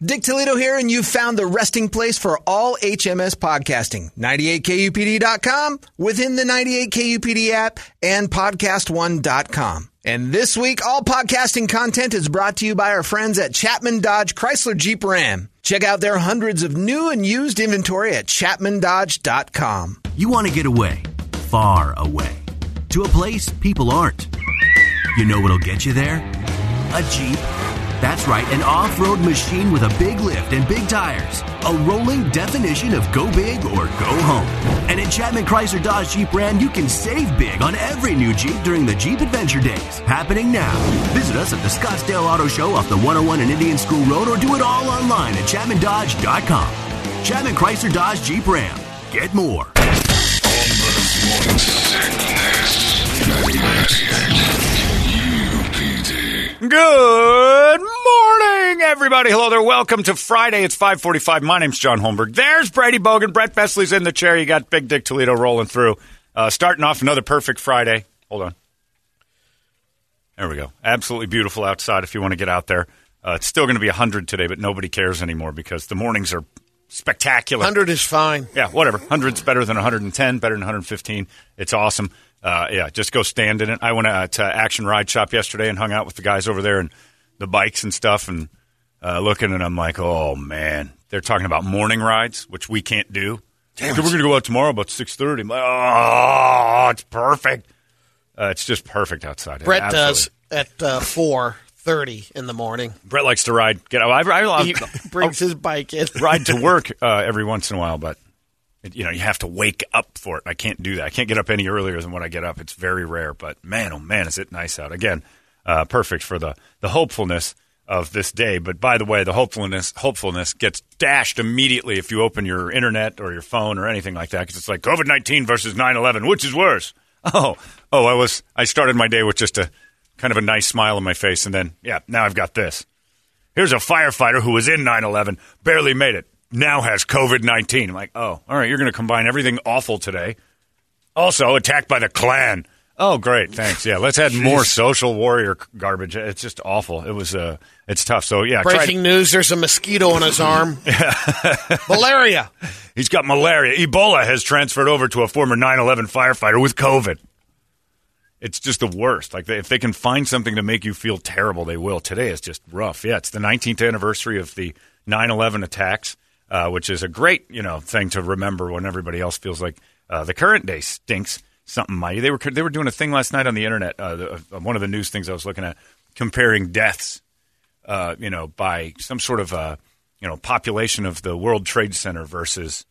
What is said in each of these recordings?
Dick Toledo here, and you've found the resting place for all HMS podcasting. 98kupd.com, within the 98kupd app, and podcast1.com. And this week, all podcasting content is brought to you by our friends at Chapman Dodge Chrysler Jeep Ram. Check out their hundreds of new and used inventory at chapmandodge.com. You want to get away, far away, to a place people aren't. You know what'll get you there? A Jeep. That's right, an off road machine with a big lift and big tires. A rolling definition of go big or go home. And at Chapman Chrysler Dodge Jeep Ram, you can save big on every new Jeep during the Jeep Adventure Days. Happening now. Visit us at the Scottsdale Auto Show off the 101 and Indian School Road or do it all online at ChapmanDodge.com. Chapman Chrysler Dodge Jeep Ram. Get more. Good morning, everybody. Hello there. Welcome to Friday. It's 545. My name's John Holmberg. There's Brady Bogan. Brett Besley's in the chair. You got Big Dick Toledo rolling through. Uh, starting off another perfect Friday. Hold on. There we go. Absolutely beautiful outside if you want to get out there. Uh, it's still going to be 100 today, but nobody cares anymore because the mornings are spectacular. 100 is fine. Yeah, whatever. 100's better than 110, better than 115. It's awesome. Uh, yeah, just go stand in it. I went uh, to Action Ride Shop yesterday and hung out with the guys over there and the bikes and stuff and uh, looking, and I'm like, oh, man. They're talking about morning rides, which we can't do. Damn so it. we're going to go out tomorrow about 6.30. I'm like, oh, it's perfect. Uh, it's just perfect outside. Brett Absolutely. does at uh, 4.30 in the morning. Brett likes to ride. Get I, I, I, He brings his bike in. ride to work uh, every once in a while, but it, you know you have to wake up for it. I can't do that. I can't get up any earlier than when I get up. It's very rare. But man, oh man, is it nice out again? Uh, perfect for the the hopefulness of this day. But by the way, the hopefulness hopefulness gets dashed immediately if you open your internet or your phone or anything like that because it's like COVID nineteen versus 9-11. Which is worse? Oh, oh, I was I started my day with just a kind of a nice smile on my face, and then yeah, now I've got this. Here's a firefighter who was in 9 11, barely made it, now has COVID 19. I'm like, oh, all right, you're going to combine everything awful today. Also, attacked by the Klan. Oh, great, thanks. Yeah, let's add more social warrior garbage. It's just awful. It was, uh, it's tough. So, yeah, Breaking news, there's a mosquito on his arm. Malaria. He's got malaria. Ebola has transferred over to a former 9 11 firefighter with COVID. It's just the worst. Like, if they can find something to make you feel terrible, they will. Today is just rough. Yeah, it's the 19th anniversary of the 9 11 attacks, uh, which is a great, you know, thing to remember when everybody else feels like uh, the current day stinks something mighty. They were, they were doing a thing last night on the internet, uh, the, uh, one of the news things I was looking at, comparing deaths, uh, you know, by some sort of, uh, you know, population of the World Trade Center versus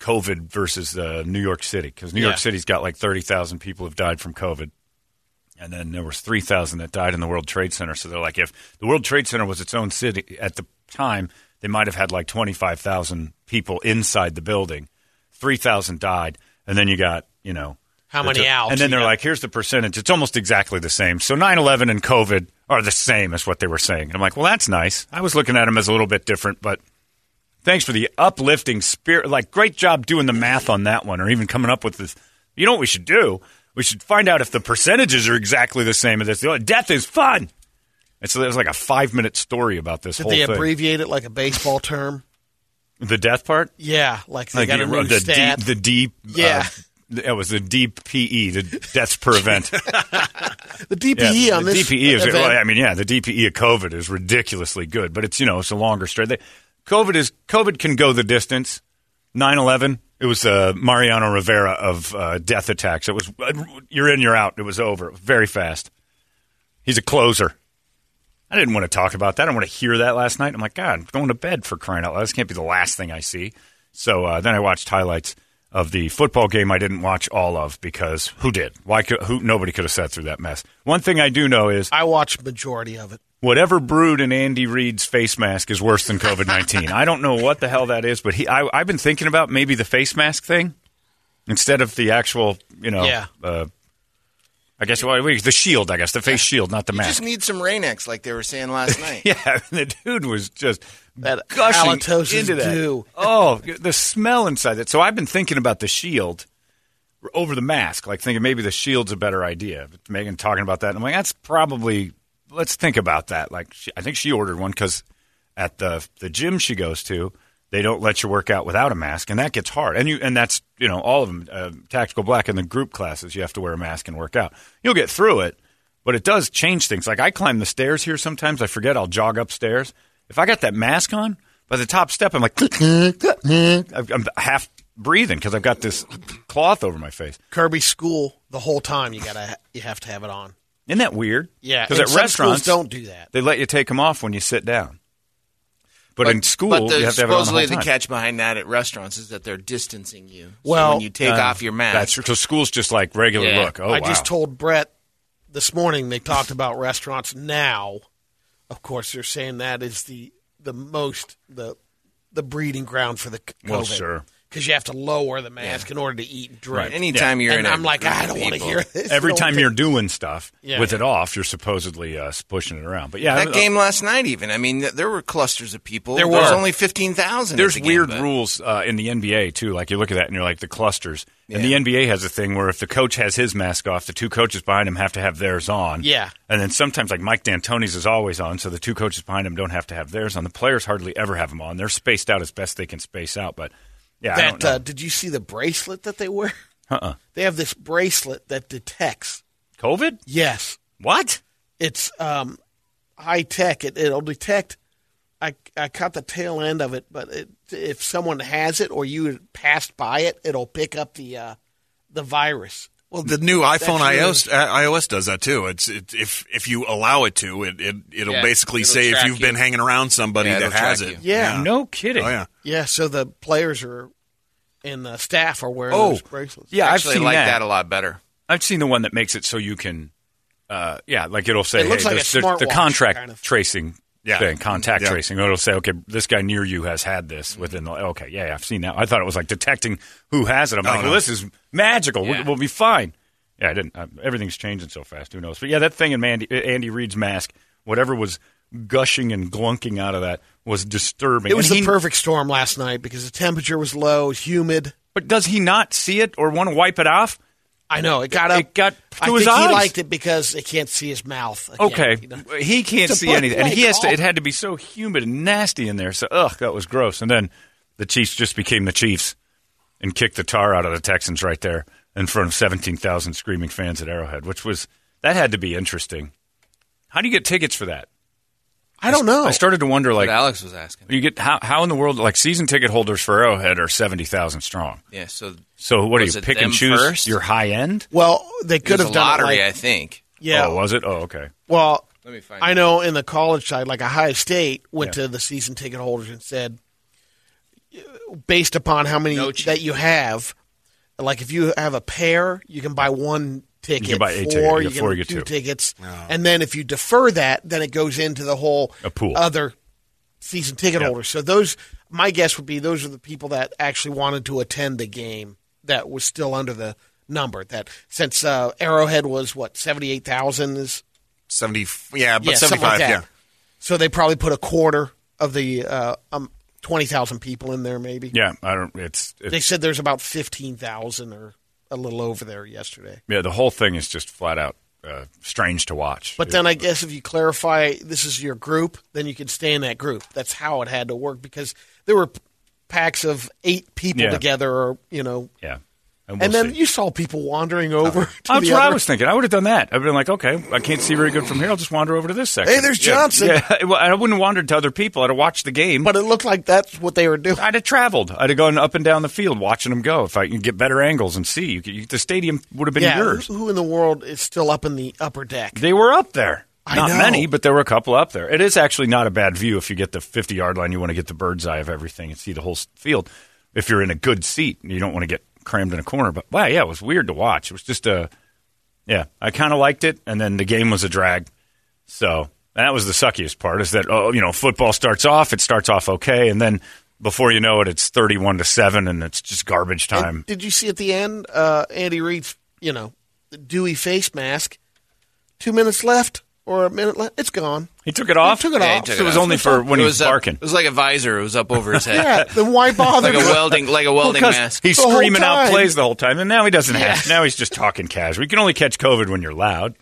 COVID versus uh, New York City because New Yeah. York City's got like thirty thousand people have died from COVID, and then there was three thousand that died in the World Trade Center. So they're like, if the World Trade Center was its own city at the time, they might have had like twenty five thousand people inside the building. Three thousand died, and then you got you know How many out? And then they're got- like, here's the percentage. It's almost exactly the same. So 9/11 and COVID are the same as what they were saying. And I'm like, well, that's nice. I was looking at them as a little bit different, but thanks for the uplifting spirit. Like, great job doing the math on that one, or even coming up with this. You know what we should do? We should find out if the percentages are exactly the same as this. Death is fun. And so there's like a five minute story about this whole thing. Did whole they thing. abbreviate it like a baseball term? the death part? Yeah, like they Like got a the, new the stat. deep, the deep, Yeah. uh, It was the DPE, the deaths per event. The DPE Yeah, on the this DPE is. Well, I mean, yeah, the DPE of COVID is ridiculously good, but it's you know it's a longer story. COVID is COVID can go the distance. 9-11, It was uh, Mariano Rivera of uh, death attacks. It was you're in, you're out. It was over. Very fast. He's a closer. I didn't want to talk about that. I didn't want to hear that last night. I'm like, God, I'm going to bed for crying out loud. This can't be the last thing I see. So uh, then I watched highlights of the football game I didn't watch all of because who did? Why could who nobody could have sat through that mess. One thing I do know is I watched majority of it. whatever brewed in Andy Reid's face mask is worse than COVID nineteen. I don't know what the hell that is, but he I, I've been thinking about maybe the face mask thing instead of the actual, you know, Yeah. uh, I guess well, the shield. I guess the face shield, not the You mask. just need some Rain-X, like they were saying last night. yeah, the dude was just That gushing into that. dew. Oh, the smell inside it. So I've been thinking about the shield over the mask, like thinking maybe the shield's a better idea. Megan talking about that, and I'm like, that's probably. Let's think about that. Like, she, I think she ordered one because at the the gym she goes to, they don't let you work out without a mask, and that gets hard. And you and that's you know all of them. Uh, Tactical Black in the group classes, you have to wear a mask and work out. You'll get through it, but it does change things. Like I climb the stairs here sometimes. I forget I'll jog upstairs. If I got that mask on, by the top step, I'm like, I'm half breathing because I've got this cloth over my face. Kirby school the whole time. You gotta you have to have it on. Isn't that weird? Yeah, because at restaurants don't do that. They let you take them off when you sit down. But, in school, but the, you have to have it the supposedly the catch behind that at restaurants is that they're distancing you. So Well, when you take Uh, off your mask, That's true. So school's just like regular Yeah. look. Oh, I wow. just told Brett this morning they talked about restaurants now. Of course, they're saying that is the the most the the breeding ground for the c- COVID. Well, sure. Because you have to lower the mask in order to eat and drink. anytime you're and in a I'm like, group I of don't want to people- hear this. Every time think- you're doing stuff Yeah. with it off, you're supposedly uh, pushing it around. But yeah, that uh, game last night, even I mean, th- there were clusters of people. There was were. only fifteen thousand. There's weird rules uh, in the NBA too. Like you look at that and you're like the clusters. And the NBA has a thing where if the coach has his mask off, the two coaches behind him have to have theirs on. Yeah. And then sometimes like Mike D'Antoni's is always on, so the two coaches behind him don't have to have theirs on. The players hardly ever have them on. They're spaced out as best they can space out. But yeah, that uh, did you see the bracelet that they wear? uh-uh. They have this bracelet that detects. COVID? Yes, What? it's um, high tech. It, it'll detect. I, I caught the tail end of it, but it, if someone has it or you passed by it, it'll pick up the uh, the virus. Well, the new iPhone iOS uh, iOS does that too. It's it, if if you allow it to, it, it it'll Yeah, basically it'll say if you've been hanging around somebody Yeah, that has it. you. Yeah. No kidding. Oh yeah. Yeah, so the players are and the staff are wearing Oh, those bracelets. Yeah, Actually, I've seen like that. that. a lot better. I've seen the one that makes it so you can, uh, yeah, like it'll say, It looks hey, like a there's- there's the contract kind of. tracing Yeah. thing, contact Yeah. tracing. It'll say, okay, this guy near you has had this within the. Okay, yeah, yeah, I've seen that. I thought it was like detecting who has it. I'm Oh, like, no. well, this is magical. Yeah. We'll, we'll be fine. Yeah, I didn't. Uh, everything's changing so fast. Who knows? But yeah, that thing in Andy, Andy Reid's mask, whatever was gushing and glunking out of that was disturbing. It was And the he- perfect storm last night because the temperature was low, humid. But does he not see it or want to wipe it off? I know it got up. It got I to think he liked it because they can't see his mouth. again, Okay, you know? he can't It's see anything, and he has to. It had to be so humid and nasty in there. So, ugh, that was gross. And then the Chiefs just became the Chiefs and kicked the tar out of the Texans right there in front of seventeen thousand screaming fans at Arrowhead, which was that had to be interesting. How do you get tickets for that? I don't know. I started to wonder, like, What Alex was asking. you get how how in the world like season ticket holders for Arrowhead are seventy thousand strong. Yeah, so So what Was do you pick and choose first? your high end? well, they could have a done lottery, It I think. yeah. Oh, was it? Oh, okay. Well, Let me find. I know in the college side, like Ohio State went Yeah. to the season ticket holders and said, based upon how many No that you have, like if you have a pair, you can buy one ticket. can buy a four, ticket. You you get four, can you get two two. tickets, and then if you defer that, then it goes into the whole A pool. other season ticket Yep. holders. So those, my guess would be, those are the people that actually wanted to attend the game that was still under the number. That since uh, Arrowhead was what seventy eight thousand is Seventy. Yeah, but yeah, seventy five. like yeah. So they probably put a quarter of the uh, um, twenty thousand people in there, maybe. Yeah, I don't. It's, it's They said there's about fifteen thousand or a little over there yesterday. Yeah, the whole thing is just flat out uh, strange to watch. But then I guess if you clarify this is your group, then you can stay in that group. That's how it had to work because there were packs of eight people Yeah. together, or you know, yeah, And, we'll and then see. you saw people wandering over. to That's the what I was thinking. I would have done that. I've been like, okay, I can't see very good from here. I'll just wander over to this section. Hey, there's Johnson. Yeah, well, I wouldn't have wandered to other people. I'd have watched the game. But it looked like that's what they were doing. I'd have traveled. I'd have gone up and down the field watching them go. If I can get better angles and see, you could, you, the stadium would have been yeah, yours. who in the world is still up in the upper deck? They were up there. I Not know. many, but there were a couple up there. It is actually not a bad view if you get the 50 yard line. You want to get the bird's eye of everything and see the whole field. If you're in a good seat, and you don't want to get crammed in a corner. But wow, yeah, it was weird to watch. It was just a, yeah, I kind of liked it. And then the game was a drag. So that was the suckiest part is that, oh, you know, football starts off, it starts off okay. And then before you know it, it's 31 to 7 and it's just garbage And time. did you see at the end, uh, Andy Reid's, you know, dewy face mask? Two minutes left or a minute left? It's gone. He took it off? He took it Yeah, he off. took So it was only for when it he was was up- barking. It was like a visor. It was up over his head. Yeah, then why bother? like a welding, like a welding Because mask. He's The screaming out plays the whole time, and now he doesn't have. Now he's just talking casual. You can only catch COVID when you're loud.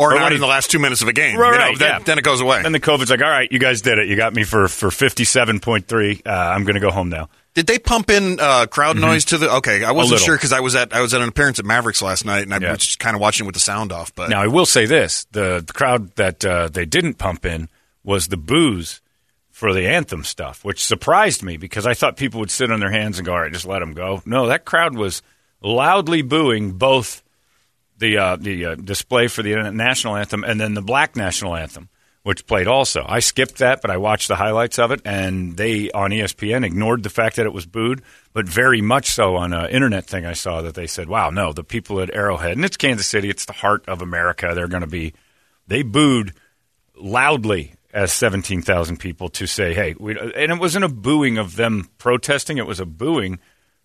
Or Or not in the last two minutes of a game. Right, you know, right, then, yeah. then it goes away. And the COVID's like, all right, you guys did it. You got me for for fifty seven point three. Uh, I'm going to go home now. Did they pump in uh, crowd noise to the? Okay, I wasn't sure because I was at I was at an appearance at Mavericks last night, and I Yeah. was just kind of watching with the sound off. But Now I will say this: the, the crowd that uh, they didn't pump in was the booze for the anthem stuff, which surprised me because I thought people would sit on their hands and go, all right, just let them go. No, that crowd was loudly booing both the uh, the uh, display for the national anthem and then the black national anthem, which played also. I skipped that, but I watched the highlights of it, and they on ESPN ignored the fact that it was booed, but very much so on an internet thing I saw that they said, "Wow, no, the people at Arrowhead, and it's Kansas City, it's the heart of America. They're going to be." They booed loudly as 17,000 people to say, hey, and it wasn't a booing of them protesting, it was a booing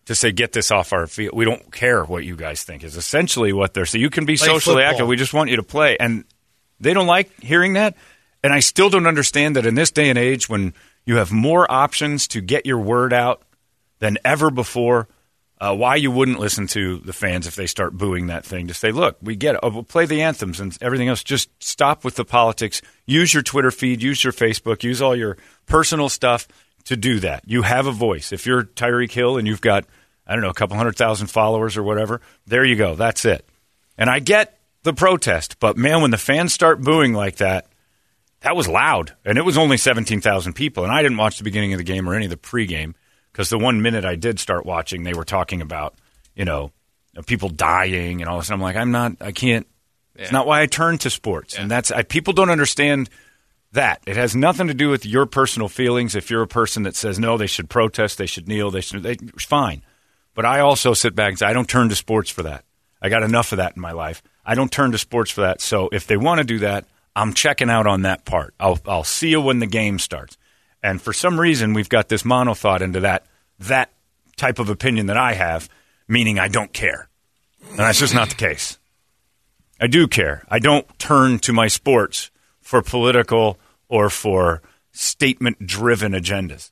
to say, get this off our field. We don't care what you guys think, is essentially what they're saying. You can be Play socially football. active, we just want you to play. And they don't like hearing that. And I still don't understand that in this day and age when you have more options to get your word out than ever before, uh, why you wouldn't listen to the fans if they start booing that thing to say, look, we get it. Oh, we'll play the anthems and everything else. Just stop with the politics. Use your Twitter feed, use your Facebook, use all your personal stuff to do that. You have a voice. If you're Tyreek Hill and you've got, I don't know, a couple hundred thousand followers or whatever, there you go. That's it. And I get the protest, but man, when the fans start booing like that, that was loud. And it was only 17,000 people. And I didn't watch the beginning of the game or any of the pregame because the one minute I did start watching, they were talking about, you know, people dying and all this. And I'm like, I'm not, I can't, it's not why I turn to sports. And that's, I, people don't understand that. It has nothing to do with your personal feelings. If you're a person that says, no, they should protest, they should kneel, they should, they, fine. But I also sit back and say, I don't turn to sports for that. I got enough of that in my life. I don't turn to sports for that. So if they want to do that, I'm checking out on that part. I'll, I'll see you when the game starts. And for some reason, we've got this mono thought into that that type of opinion that I have, meaning I don't care. And that's just not the case. I do care. I don't turn to my sports for political or for statement driven agendas.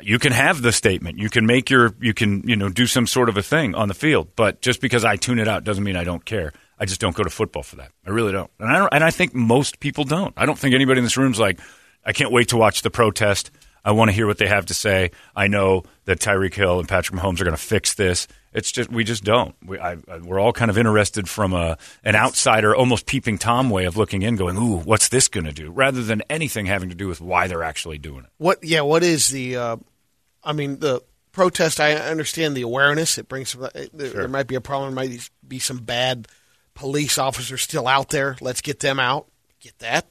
You can have the statement. You can make your you can, you know, do some sort of a thing on the field, but just because I tune it out doesn't mean I don't care. I just don't go to football for that. I really don't. And I don't and I think most people don't. I don't think anybody in this room's like I can't wait to watch the protest. I want to hear what they have to say. I know that Tyreek Hill and Patrick Mahomes are going to fix this. It's just we just don't. We, we're all kind of interested from a an outsider, almost peeping tom way of looking in, going, "Ooh, what's this going to do?" Rather than anything having to do with why they're actually doing it. What? Yeah. What is the? Uh, I mean, the protest. I understand the awareness. It brings. Some, there, there might be a problem. There might be some bad police officers still out there. Let's get them out. Get that.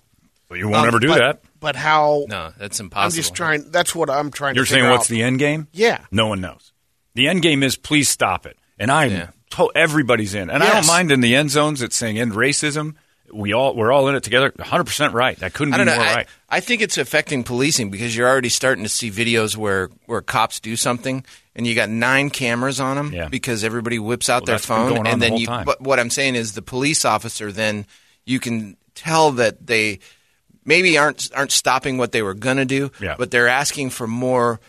But you won't Um, ever do but- that. But how? No, that's impossible. I'm just trying. That's what I'm trying to do. You're to. saying what's out. the end game? Yeah. No one knows. The end game is please stop it, and I'm Yeah. to- everybody's in, and I don't mind in the end zones. It's saying end racism. We all we're all in it together. 100 percent right. That couldn't I be don't know. more I, right. I think it's affecting policing because you're already starting to see videos where, where cops do something and you got nine cameras on them Yeah. because everybody whips out Well, their phone going on and the then whole you. time. But what I'm saying is the police officer then you can tell that they maybe aren't aren't stopping what they were going to do, Yeah. but they're asking for more.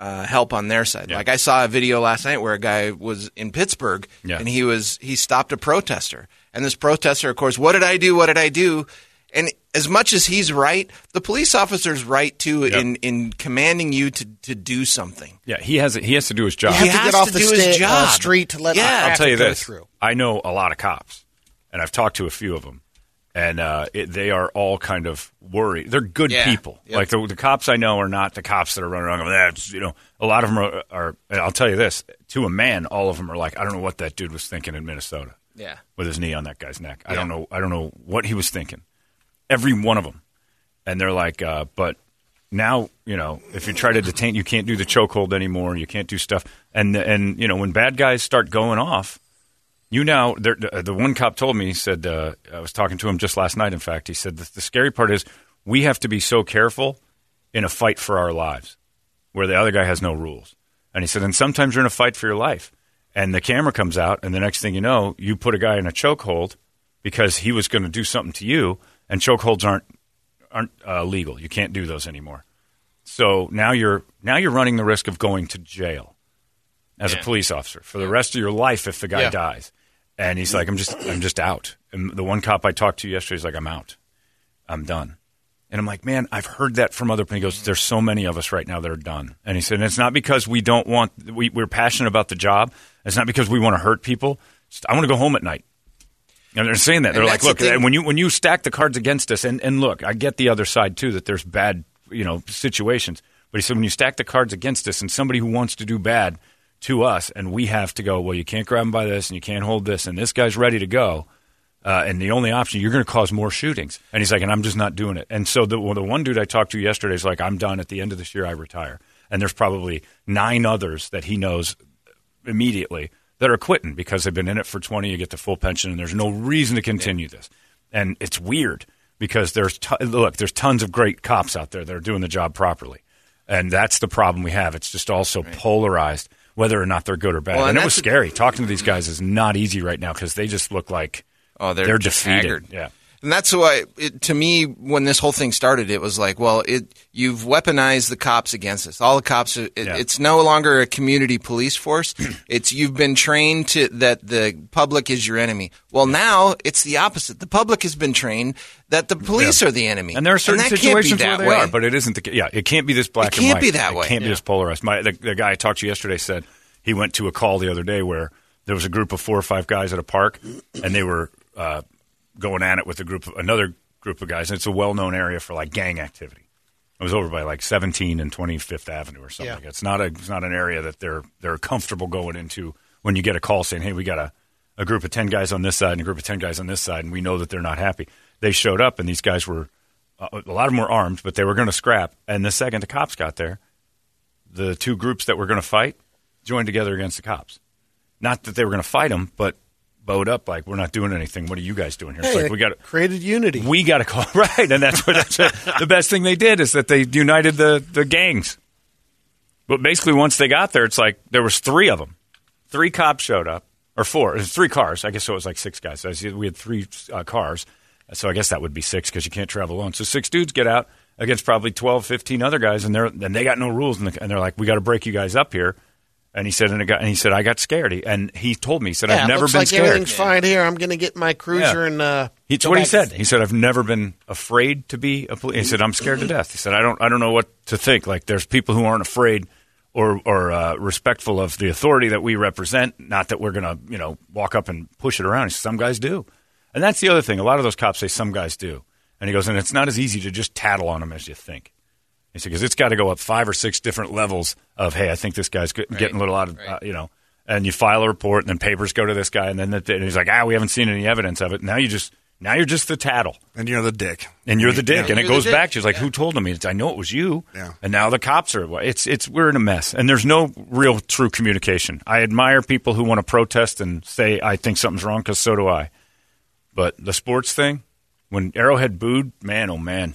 Uh, help on their side. Yeah. Like I saw a video last night where a guy was in Pittsburgh Yeah. and he was he stopped a protester. And this protester, of course, what did I do? What did I do? And as much as he's right, the police officer's right too Yep. in in commanding you to to do something. Yeah, he has he has to do his job. You have He to has get off to the do his sta- uh, job. street to let Yeah. traffic I'll tell you go this: through. I know a lot of cops, and I've talked to a few of them, and uh, it, they are all kind of worried. They're good Yeah. people. Yep. Like the, the cops I know are not the cops that are running around. Going, That's you know, a lot of them are, are. And I'll tell you this: to a man, all of them are like, I don't know what that dude was thinking in Minnesota. Yeah. with his knee on that guy's neck. I don't know. I don't know what he was thinking. Every one of them, and they're like, uh, but now you know, if you try to detain, you can't do the chokehold anymore. You can't do stuff, and and you know, when bad guys start going off, you now. there- The, the one cop told me he said uh, I was talking to him just last night. In fact, he said the, the scary part is we have to be so careful in a fight for our lives, where the other guy has no rules. And he said, and sometimes you're in a fight for your life, and the camera comes out, and the next thing you know, you put a guy in a chokehold because he was going to do something to you, and chokeholds aren't aren't uh, legal. You can't do those anymore. So now you're now you're running the risk of going to jail as a police officer for the rest of your life if the guy Yeah. dies. And he's like, I'm just I'm just out. And the one cop I talked to yesterday is like, I'm out. I'm done. And I'm like, man, I've heard that from other people. He goes, there's so many of us right now that are done. And he said, and it's not because we don't want, we, we're passionate about the job. It's not because we want to hurt people. It's- I want to go home at night. And they're saying that. They're And like, that's the look, when you when you stack the cards against us, and, and look, I get the other side too that there's bad, you know, situations. But he said when you stack the cards against us, and somebody who wants to do bad to us, and we have to go, well, you can't grab him by this, and you can't hold this, and this guy's ready to go, uh, and the only option you're going to cause more shootings. And he's like, and I'm just not doing it. And so the well, the one dude I talked to yesterday is like, I'm done. At the end of this year, I retire. And there's probably nine others that he knows immediately that are quitting because they've been in it for 20 you get the full pension and there's no reason to continue this and it's weird because there's t- look there's tons of great cops out there that are doing the job properly and that's the problem we have it's just all so polarized whether or not they're good or bad. Well, and, and it was scary. Talking to these guys is not easy right now because they just look like Oh, they're, just defeated. haggard. yeah And that's why, it, to me, when this whole thing started, it was like, well, it you've weaponized the cops against us. All the cops, are, it, Yeah. it's no longer a community police force. it's you've been trained to that the public is your enemy. Well, now it's the opposite. The public has been trained that the police Yeah. are the enemy, And there are certain that situations where they way. are, but it isn't. The, yeah, it can't be this black It can't white. be that it way. It can't be this polarized. My the, the guy I talked to yesterday said he went to a call the other day where there was a group of four or five guys at a park, and they were uh, going at it with a group of another group of guys. And it's a well known area for like gang activity. It was over by like 17 and 25th Avenue or something. Yeah. like. It's not a it's not an area that they're they're comfortable going into when you get a call saying, "Hey, we got a a group of 10 guys on this side and a group of 10 guys on this side, and we know that they're not happy." They showed up, and these guys were uh, a lot of them were armed, but they were going to scrap. And the second the cops got there, the two groups that were going to fight joined together against the cops. Not that they were going to fight them, but bowed up like we're not doing anything. What are you guys doing here? It's Hey, like we got created unity. we got to call right, and that's what that's the best thing they did is that they united the the gangs. But basically, once they got there, it's like there was three of them. Three cops showed up, or four, it three cars. I guess so it was like six guys. So I see we had three uh, cars, so I guess that would be six because you can't travel alone. So six dudes get out against probably 12, 15 other guys, and they're and they got no rules, and they're like, "We got to break you guys up here." And he said, and, got, and he said, I got scared. He, and he told me, he said, yeah, I've never looks been like scared. everything's fine here. I'm going to get my cruiser Yeah. and. Uh, It's what he said. He said, "I've never been afraid to be a police." He said, "I'm scared to death." He said, "I don't, I don't know what to think. Like, there's people who aren't afraid or or uh, respectful of the authority that we represent. Not that we're going to, you know, walk up and push it around. He said, some guys do, and that's the other thing. A lot of those cops say some guys do, and he goes, and it's not as easy to just tattle on them as you think. He said, because it's got to go up five or six different levels of, hey, I think this guy's get- getting a little out of, uh, you know, and you file a report, and then papers go to this guy, and then the, and he's like, ah, we haven't seen any evidence of it. Now you just, now you're just the tattle, And you're the dick. and you're the dick, and it You're the goes dick. back to he's like, who told him? It's, I know it was you, Yeah. and now the cops are. It's, it's, we're in a mess, and there's no real true communication. I admire people who want to protest and say, I think something's wrong, because so do I. But the sports thing, when Arrowhead booed, man, oh man,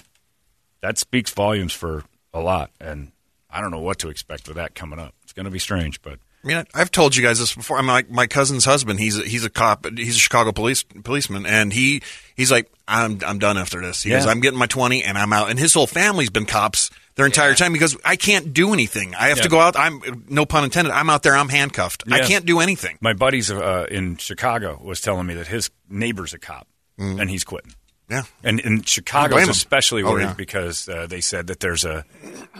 that speaks volumes for a lot. And I don't know what to expect with that coming up. It's going to be strange, but I mean, I- I've told you guys this before. I'm like my cousin's husband. He's a, he's a cop. He's a Chicago police policeman, and he he's like, I'm I'm done after this. He goes, I'm getting my 20, and I'm out. And his whole family's been cops their entire time because I can't do anything. I have Yeah. to go out. I'm no pun intended. I'm out there. I'm handcuffed. I can't do anything. my buddies uh, in Chicago was telling me that his neighbor's a cop, and he's quitting. Yeah. And in blame Chicago's 'em. especially Oh, worried yeah. because uh, they said that there's a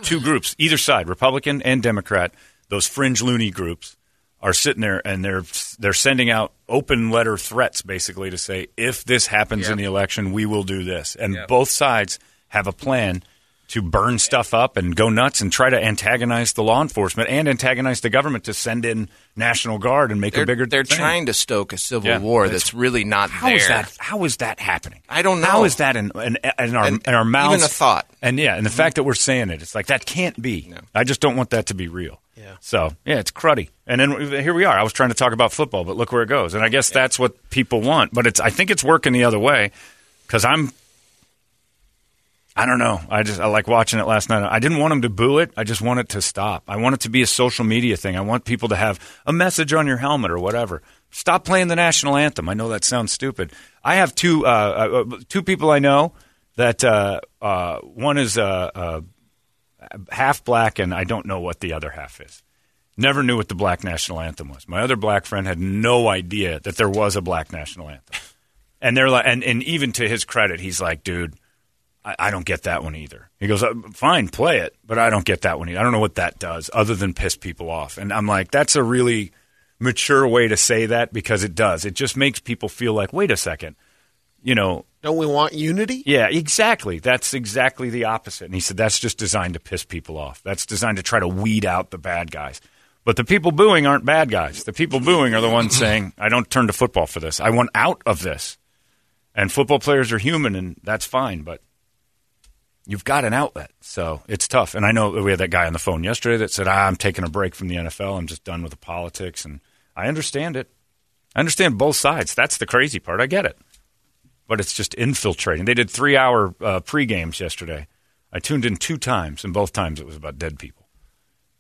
two groups, either side, Republican and Democrat, those fringe loony groups are sitting there and they're they're sending out open letter threats basically to say if this happens in the election, we will do this. And both sides have a plan to burn stuff up and go nuts and try to antagonize the law enforcement and antagonize the government to send in National Guard and make They're, a bigger they're thing. trying to stoke a civil Yeah. war It's- that's really not How there. is that? How is that happening? I don't know. How is that in in, in our And in our mouths? even a thought. And yeah, and the mm-hmm. fact that we're saying it, it's like that can't be. I just don't want that to be real. Yeah. So yeah, it's cruddy. And then here we are. I was trying to talk about football, but look where it goes. And I guess that's what people want. But it's I think it's working the other way because I'm. I don't know. I just I like watching it last night. I didn't want them to boo it. I just want it to stop. I want it to be a social media thing. I want people to have a message on your helmet or whatever. Stop playing the national anthem. I know that sounds stupid. I have two uh, uh, two people I know that uh, uh, one is uh, uh, half black and I don't know what the other half is. Never knew what the black national anthem was. My other black friend had no idea that there was a black national anthem. And they're like, and, and even to his credit, he's like, dude, I, I don't get that one either. He goes, uh, fine, play it, but I don't get that one either. I don't know what that does other than piss people off. And I'm like, that's a really mature way to say that because it does. It just makes people feel like, wait a second, you know, Don't we want unity? yeah, exactly. That's exactly the opposite. And he said that's just designed to piss people off. That's designed to try to weed out the bad guys. But the people booing aren't bad guys. The people booing are the ones saying, I don't turn to football for this. I want out of this. And football players are human, and that's fine. But you've got an outlet. So it's tough. And I know we had that guy on the phone yesterday that said, ah, I'm taking a break from the NFL. I'm just done with the politics. And I understand it. I understand both sides. That's the crazy part. I get it but it's just infiltrating. They did three hour uh, pre games yesterday. I tuned in two times, and both times it was about dead people.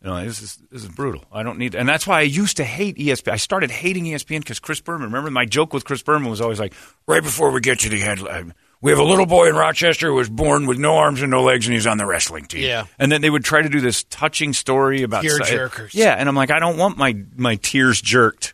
You know, this is this is brutal. I don't need, and that's why I used to hate ESPN. I started hating ESPN because Chris Berman. Remember, my joke with Chris Berman was always like, right before we get to the headline, we have a little boy in Rochester who was born with no arms and no legs, and he's on the wrestling team. Yeah. and then they would try to do this touching story about Tear si- jerkers. Yeah, and I'm like, I don't want my my tears jerked.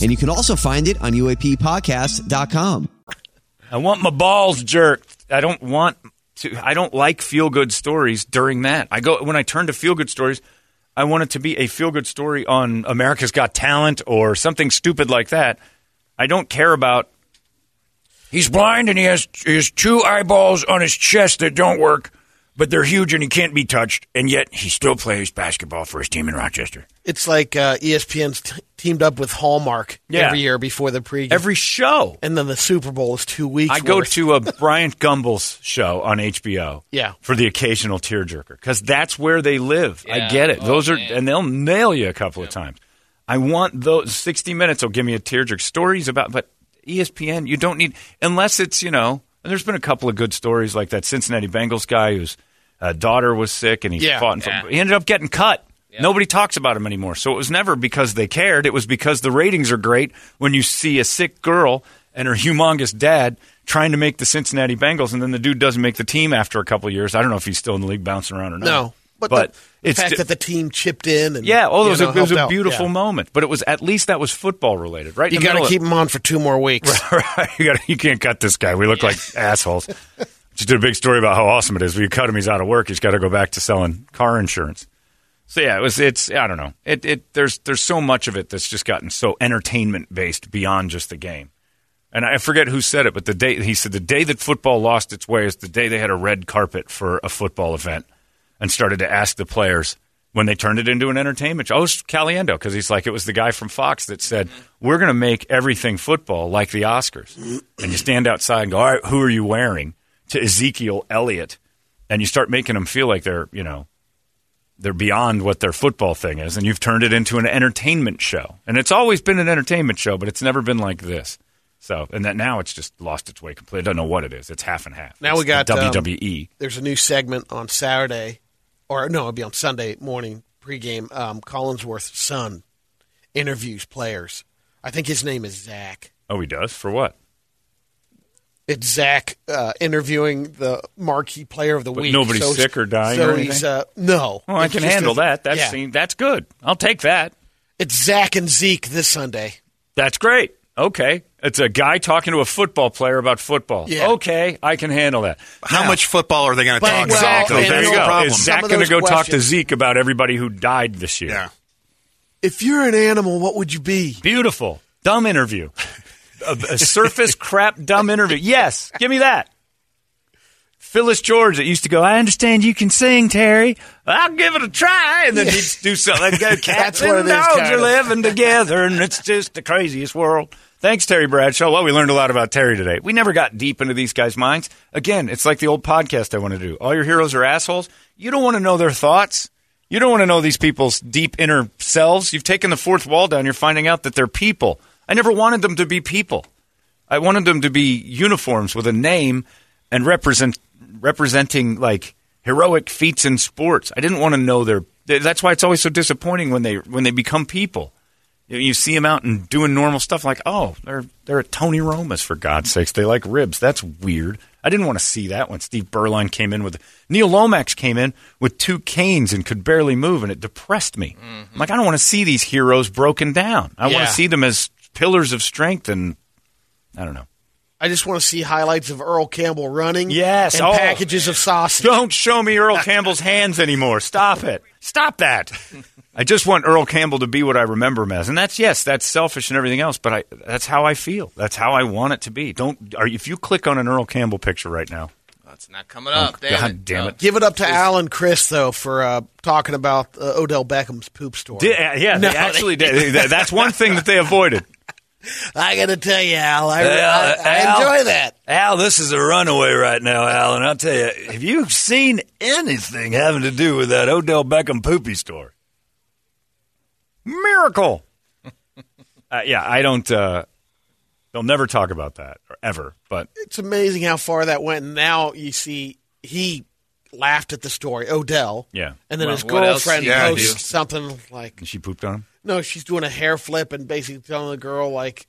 And you can also find it on UAPpodcast.com. I want my balls jerked. I don't want to. I don't like feel good stories during that. I go when I turn to feel good stories. I want it to be a feel good story on America's Got Talent or something stupid like that. I don't care about. He's blind and he has he has two eyeballs on his chest that don't work, but they're huge and he can't be touched, and yet he still plays basketball for his team in Rochester. It's like uh, ESPN's t- teamed up with Hallmark Yeah. every year before the pregame. Every show. and then the Super Bowl is two weeks. I go to a Bryant Gumbel's show on HBO. Yeah. For the occasional tearjerker because that's where they live. I get it. Oh, Those are, man. and they'll nail you a couple of times. I want those 60 minutes will give me a tearjerker. Stories about, but ESPN, you don't need, unless it's, you know, and there's been a couple of good stories like that Cincinnati Bengals guy whose uh, daughter was sick and he Yeah. fought in Yeah. He ended up getting cut. Nobody talks about him anymore. So it was never because they cared. It was because the ratings are great when you see a sick girl and her humongous dad trying to make the Cincinnati Bengals, and then the dude doesn't make the team after a couple of years. I don't know if he's still in the league bouncing around or not. no, but, but the, the it's fact di- that the team chipped in and yeah. Oh, it was, know, a, it was a beautiful Yeah. moment. But it was at least that was football related, right? You got to middle of- keep him on for two more weeks. right. You, gotta, you can't cut this guy. We look like assholes. Just did a big story about how awesome it is. We cut him. He's out of work. He's got to go back to selling car insurance. So yeah, it was. It's. I don't know. It. It. There's. There's so much of it that's just gotten so entertainment based beyond just the game. And I forget who said it, but the day he said the day that football lost its way is the day they had a red carpet for a football event and started to ask the players when they turned it into an entertainment show. Oh, it's Caliendo because he's like it was the guy from Fox that said we're going to make everything football like the Oscars. And you stand outside and go, all right, who are you wearing? To Ezekiel Elliott, and you start making them feel like they're you know they're beyond what their football thing is, and you've turned it into an entertainment show. And it's always been an entertainment show, but it's never been like this. So, and that now it's just lost its way completely. I don't know what it is. It's half and half. Now It's we got, the um, WWE. There's a new segment on Saturday, or no, it'll be on Sunday morning pregame. Um, Collinsworth's son interviews players. I think his name is Zach. oh, he does for what? It's Zach uh, interviewing the marquee player of the But week. nobody's So- sick or dying So or he's uh, no. Oh, I can handle a- that. That's yeah. seen- that's good. I'll take that. It's Zach and Zeke this Sunday. That's great. Okay, it's a guy talking to a football player about football. Yeah. Okay, I can handle that. How Now- much football are they going to talk well, about? Exactly. and There that's you the go. problem. Is Zach going to those go talk to Zeke about everybody who died this year? Yeah. If you're an animal, what would you be? Beautiful. Dumb interview. a, a surface crap dumb interview. Yes, give me that. Phyllis George that used to go, I understand you can sing, Terry. I'll give it a try. And then he'd do something. Like, Cats and dogs are of. living together, and it's just the craziest world. Thanks, Terry Bradshaw. Well, we learned a lot about Terry today. We never got deep into these guys' minds. Again, it's like the old podcast I want to do. All your heroes are assholes. You don't want to know their thoughts. You don't want to know these people's deep inner selves. You've taken the fourth wall down. You're finding out that they're people. I never wanted them to be people. I wanted them to be uniforms with a name and represent representing like heroic feats in sports. I didn't want to know their. That's why it's always so disappointing when they when they become people. You, see them out and doing normal stuff like, oh, they're they're at Tony Roma's for God's sakes. They like ribs. That's weird. I didn't want to see that when Steve Berline came in with Neil Lomax came in with two canes and could barely move, and it depressed me. Mm-hmm. I'm like, I don't want to see these heroes broken down. I want to see them as pillars of strength, and I don't know. I just want to see highlights of Earl Campbell running. Yes, and oh. packages of sausage. Don't show me Earl Campbell's hands anymore. Stop it. Stop that. I just want Earl Campbell to be what I remember him as, and that's yes, that's selfish and everything else, but I that's how I feel. That's how I want it to be. Don't are, if you click on an Earl Campbell picture right now, That's not coming up. damn Oh, God it. damn it. Give it up to Al and Chris though for uh, talking about uh, Odell Beckham's poop story. Did- uh, yeah, No, they actually did. That's one thing that they avoided. I got to tell you, Al, I, Hey, Al, I, I Al. enjoy that. Al, this is a runaway right now, Al, and I'll tell you, have you seen anything having to do with that Odell Beckham poopy story? Miracle. uh, yeah, I don't. Uh, they'll never talk about that or ever. But It's amazing how far that went. And now you see he laughed at the story, Odell. Yeah. And then Well, his girlfriend do posts do? something like, she pooped on him. No, she's doing a hair flip and basically telling the girl, like,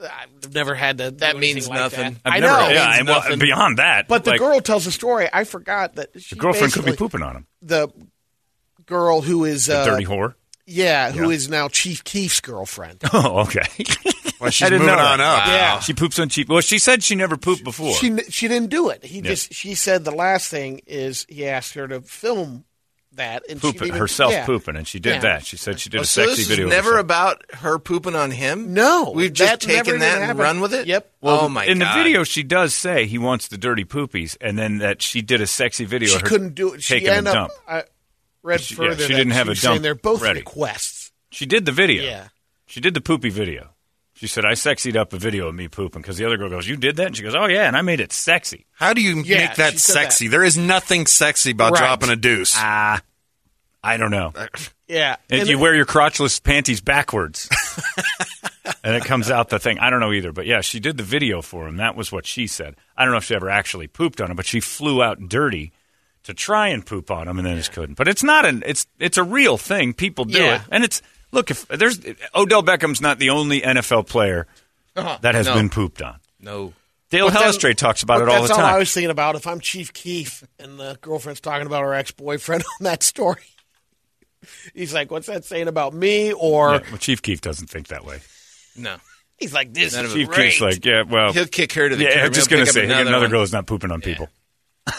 I've never had to. That means like nothing. that. I've never, know. Yeah, and well, beyond that, But the like, girl tells a story. I forgot that she the girlfriend could be pooping on him. The girl who is The uh, dirty whore. yeah, who Yeah. is now Chief Keef's girlfriend. Oh, okay. Well, she's moving on that. up. Yeah. She poops on Chief. Well, she said she never pooped before. She she didn't do it. He Yeah. just she said the last thing is he asked her to film that and pooping didn't even- herself yeah. pooping, and she did Yeah. that. She said she did Oh, a so sexy this video. is of never about her pooping on him. No, we've just that taken that and happened. run with it. Yep. oh my god. in god! the video, she does say he wants the dirty poopies, and then that she did a sexy video. She of her couldn't do it. She taking ended up. I read She- yeah, further. she didn't have she a was saying dump They're both ready. requests. She did the video. Yeah. She did the poopy video. She said, I sexied up a video of me pooping because the other girl goes, You did that? And she goes, Oh, yeah, and I made it sexy. How do you Yeah, make that she said sexy? There is nothing sexy about Right. dropping a deuce. Ah, I don't know. Uh, yeah. And And you it- wear your crotchless panties backwards. and it comes out the thing. I don't know either. But yeah, she did the video for him. That was what she said. I don't know if she ever actually pooped on him, but she flew out dirty to try and poop on him and then just couldn't. But it's not an it's it's a real thing. People do Yeah. it. And it's look if there's Odell Beckham's not the only NFL player uh-huh. that has no. been pooped on. no. Dale But then- talks about it all that's the time. all I was thinking about. If I'm Chief Keef and the girlfriend's talking about her ex boyfriend on that story, he's like, "What's that saying about me?" Or Yeah, well, Chief Keef doesn't think that way. No. he's like, "This None is. Chief great." Keef's like, yeah, well, He'll kick her to the yeah, curb. I'm just gonna pick up say another another girl is not pooping on people.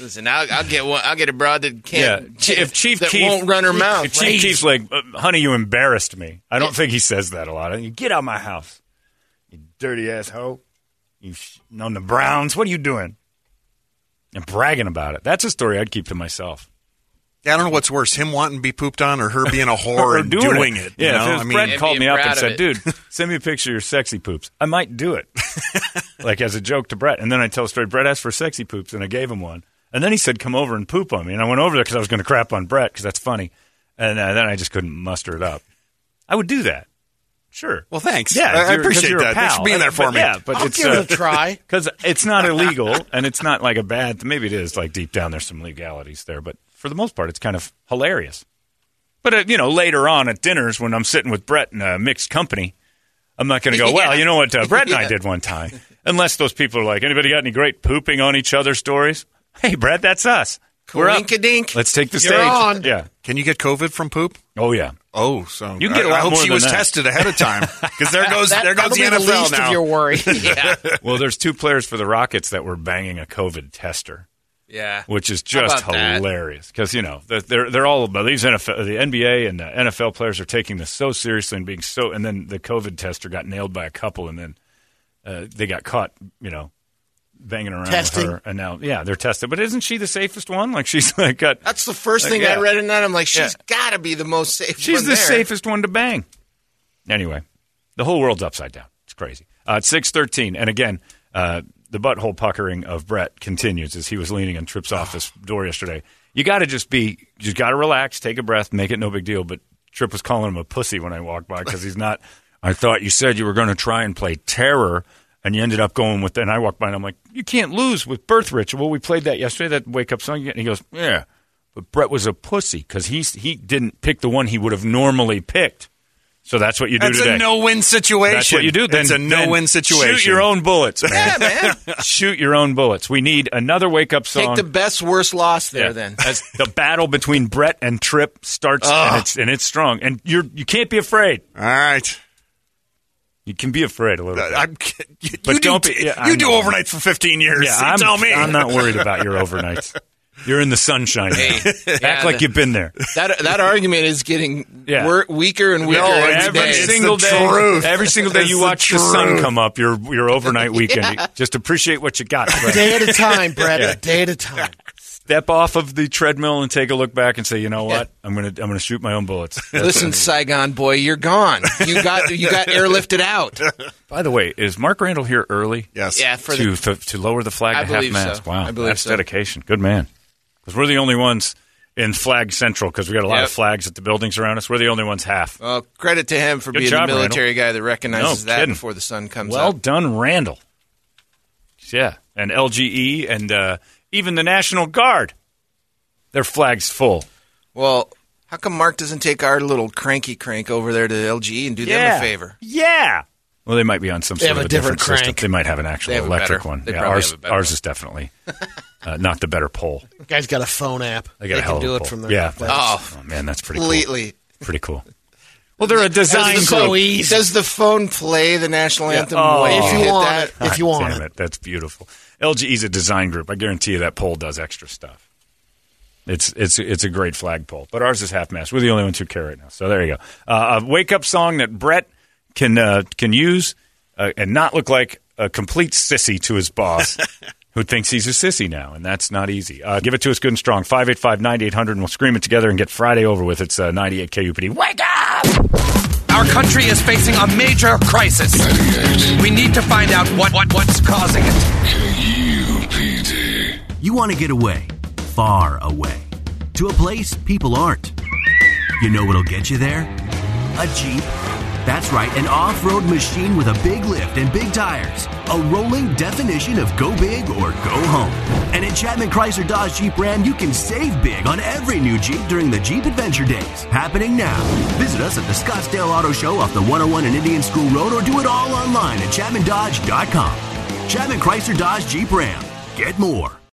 Listen, I'll, I'll get one. I'll get a broad that Yeah, can't. Ch- if Chief that Keef won't run her mouth. If Chief Keef's like, uh, "Honey, you embarrassed me," I don't think he says that a lot. You get out of my house, you dirty ass hoe. You sh- on the Browns? What are you doing? And bragging about it. That's a story I'd keep to myself. Yeah, I don't know what's worse, him wanting to be pooped on or her being a whore and doing, it. you Yeah, know? if it I mean, Brett called me up and said, it. "Dude, send me a picture of your sexy poops," I might do it, like as a joke to Brett. And then I tell a story. Brett asked for sexy poops, and I gave him one. And then he said, "Come over and poop on me." And I went over there because I was going to crap on Brett because that's funny. And uh, then I just couldn't muster it up. I would do that. Sure. Well, thanks. Yeah, I, I appreciate you're that. Thanks for being there for But me. Yeah, but I'll it's give it a try. because it's not illegal and it's not like a bad. Maybe it is like deep down there's some legalities there, but for the most part, it's kind of hilarious. But uh, you know, later on at dinners when I'm sitting with Brett in a mixed company, I'm not going to go. Well, you know what uh, Brett and I did one time, unless those people are like, anybody got any great pooping on each other stories? Hey, Brett, that's us. We're up. Wink-a-dink. Let's take the You're stage. on. Yeah. Can you get COVID from poop? Oh yeah. Oh, so You can get a I- lot I hope more she than was that. tested ahead of time because there goes That- there goes that'll the be the NFL least now. of your worry. yeah. Well, there's two players for the Rockets that were banging a COVID tester. Yeah. which is just hilarious because you know they're- they're they're all these NFL, the NBA and the NFL players are taking this so seriously and being so. And then the COVID tester got nailed by a couple, and then uh, they got caught, you know, banging around Testing. with her. And now, yeah, they're tested. But isn't she the safest one? Like she's like got. That's the first Like, thing yeah. I read in that. I'm like, she's Yeah. got to be the most safe. She's one the there. safest one to bang. Anyway, the whole world's upside down. It's crazy. Uh, it's six thirteen, and again, uh, the butthole puckering of Brett continues as he was leaning and trips off this door yesterday. You got to just be, you got to relax, take a breath, make it no big deal. But Trip was calling him a pussy when I walked by because he's not. I thought you said you were going to try and play terror, and you ended up going with. And I walked by and I'm like, you can't lose with Birth Ritual. We played that yesterday, that wake up song. And he goes, yeah. But Brett was a pussy because he he didn't pick the one he would have normally picked. So that's what you do That's today. a no-win situation. That's what you do. Then, it's a no-win situation. Shoot your own bullets, man. Yeah, man. shoot your own bullets. We need another wake-up song. Take the best, worst loss there. Yeah. Then as the battle between Brett and Trip starts, and it's and it's strong, and you're you can't be afraid. All right. You can be afraid a little uh, bit. I'm, you, But you don't do, be- yeah, I you do know. overnights for 15 years. yeah, You I'm, tell me. I'm not worried about your overnights. You're in the sunshine. now. Hey, Act like the- you've been there. that that argument is getting Yeah. wor- weaker and weaker No, every every day. It's single the day, truth. every single day It's you watch the sun come up. Your your overnight weekend. Just appreciate what you got. Brett. day at a time, Brett. A day at a time. Step off of the treadmill and take a look back and say, you know what? I'm gonna I'm gonna shoot my own bullets. Listen, Saigon boy, you're gone. You got you got airlifted out. By the way, is Mark Randall here early? Yes. Yeah, for to, the, to to lower the flag I to half mast. so. Wow, I believe that's so. dedication. Good man. Because we're the only ones in Flag Central because we got a lot Yep. of flags at the buildings around us. We're the only ones half. well, credit to him for Good being job, the military guy that recognizes No that kidding. before the sun comes Well up. done, Randall. Yeah, and LGE and uh, even the National Guard. Their flag's full. Well, how come Mark doesn't take our little cranky crank over there to LGE and do them a favor? Yeah. Well, they might be on some They sort have of a a different, different system. crank. They might have an actual have electric one. they yeah, ours, have a ours one. is definitely uh, not the better pole. Guy's got a phone app. They got They a hell can of do a it pole. from their yeah. Oh, Oh man, that's pretty cool. completely. Pretty cool. Well, they're a design That's group. so easy. Does the phone play the national anthem Oh. If you want that? it. If you want damn it. it, that's beautiful. LGE's a design group. I guarantee you that pole does extra stuff. It's it's it's a great flagpole, but ours is half mast. We're the only ones who care right now. So there you go. Uh, a wake up song that Brett can uh, can use uh, and not look like a complete sissy to his boss, who thinks he's a sissy now, and that's not easy. Uh, give it to us good and strong. 585-9800, and we'll scream it together and get Friday over with. It's uh, 98 KUPD. Wake up! Our country is facing a major crisis. We need to find out what, what what's causing it. KUPD. You want to get away, far away, to a place people aren't. You know what'll get you there? A Jeep. That's right, an off road machine with a big lift and big tires. A rolling definition of go big or go home. And at Chapman Chrysler Dodge Jeep Ram, you can save big on every new Jeep during the Jeep Adventure Days. Happening now. Visit us at the Scottsdale Auto Show off the 101 and Indian School Road or do it all online at ChapmanDodge.com. Chapman Chrysler Dodge Jeep Ram. Get more.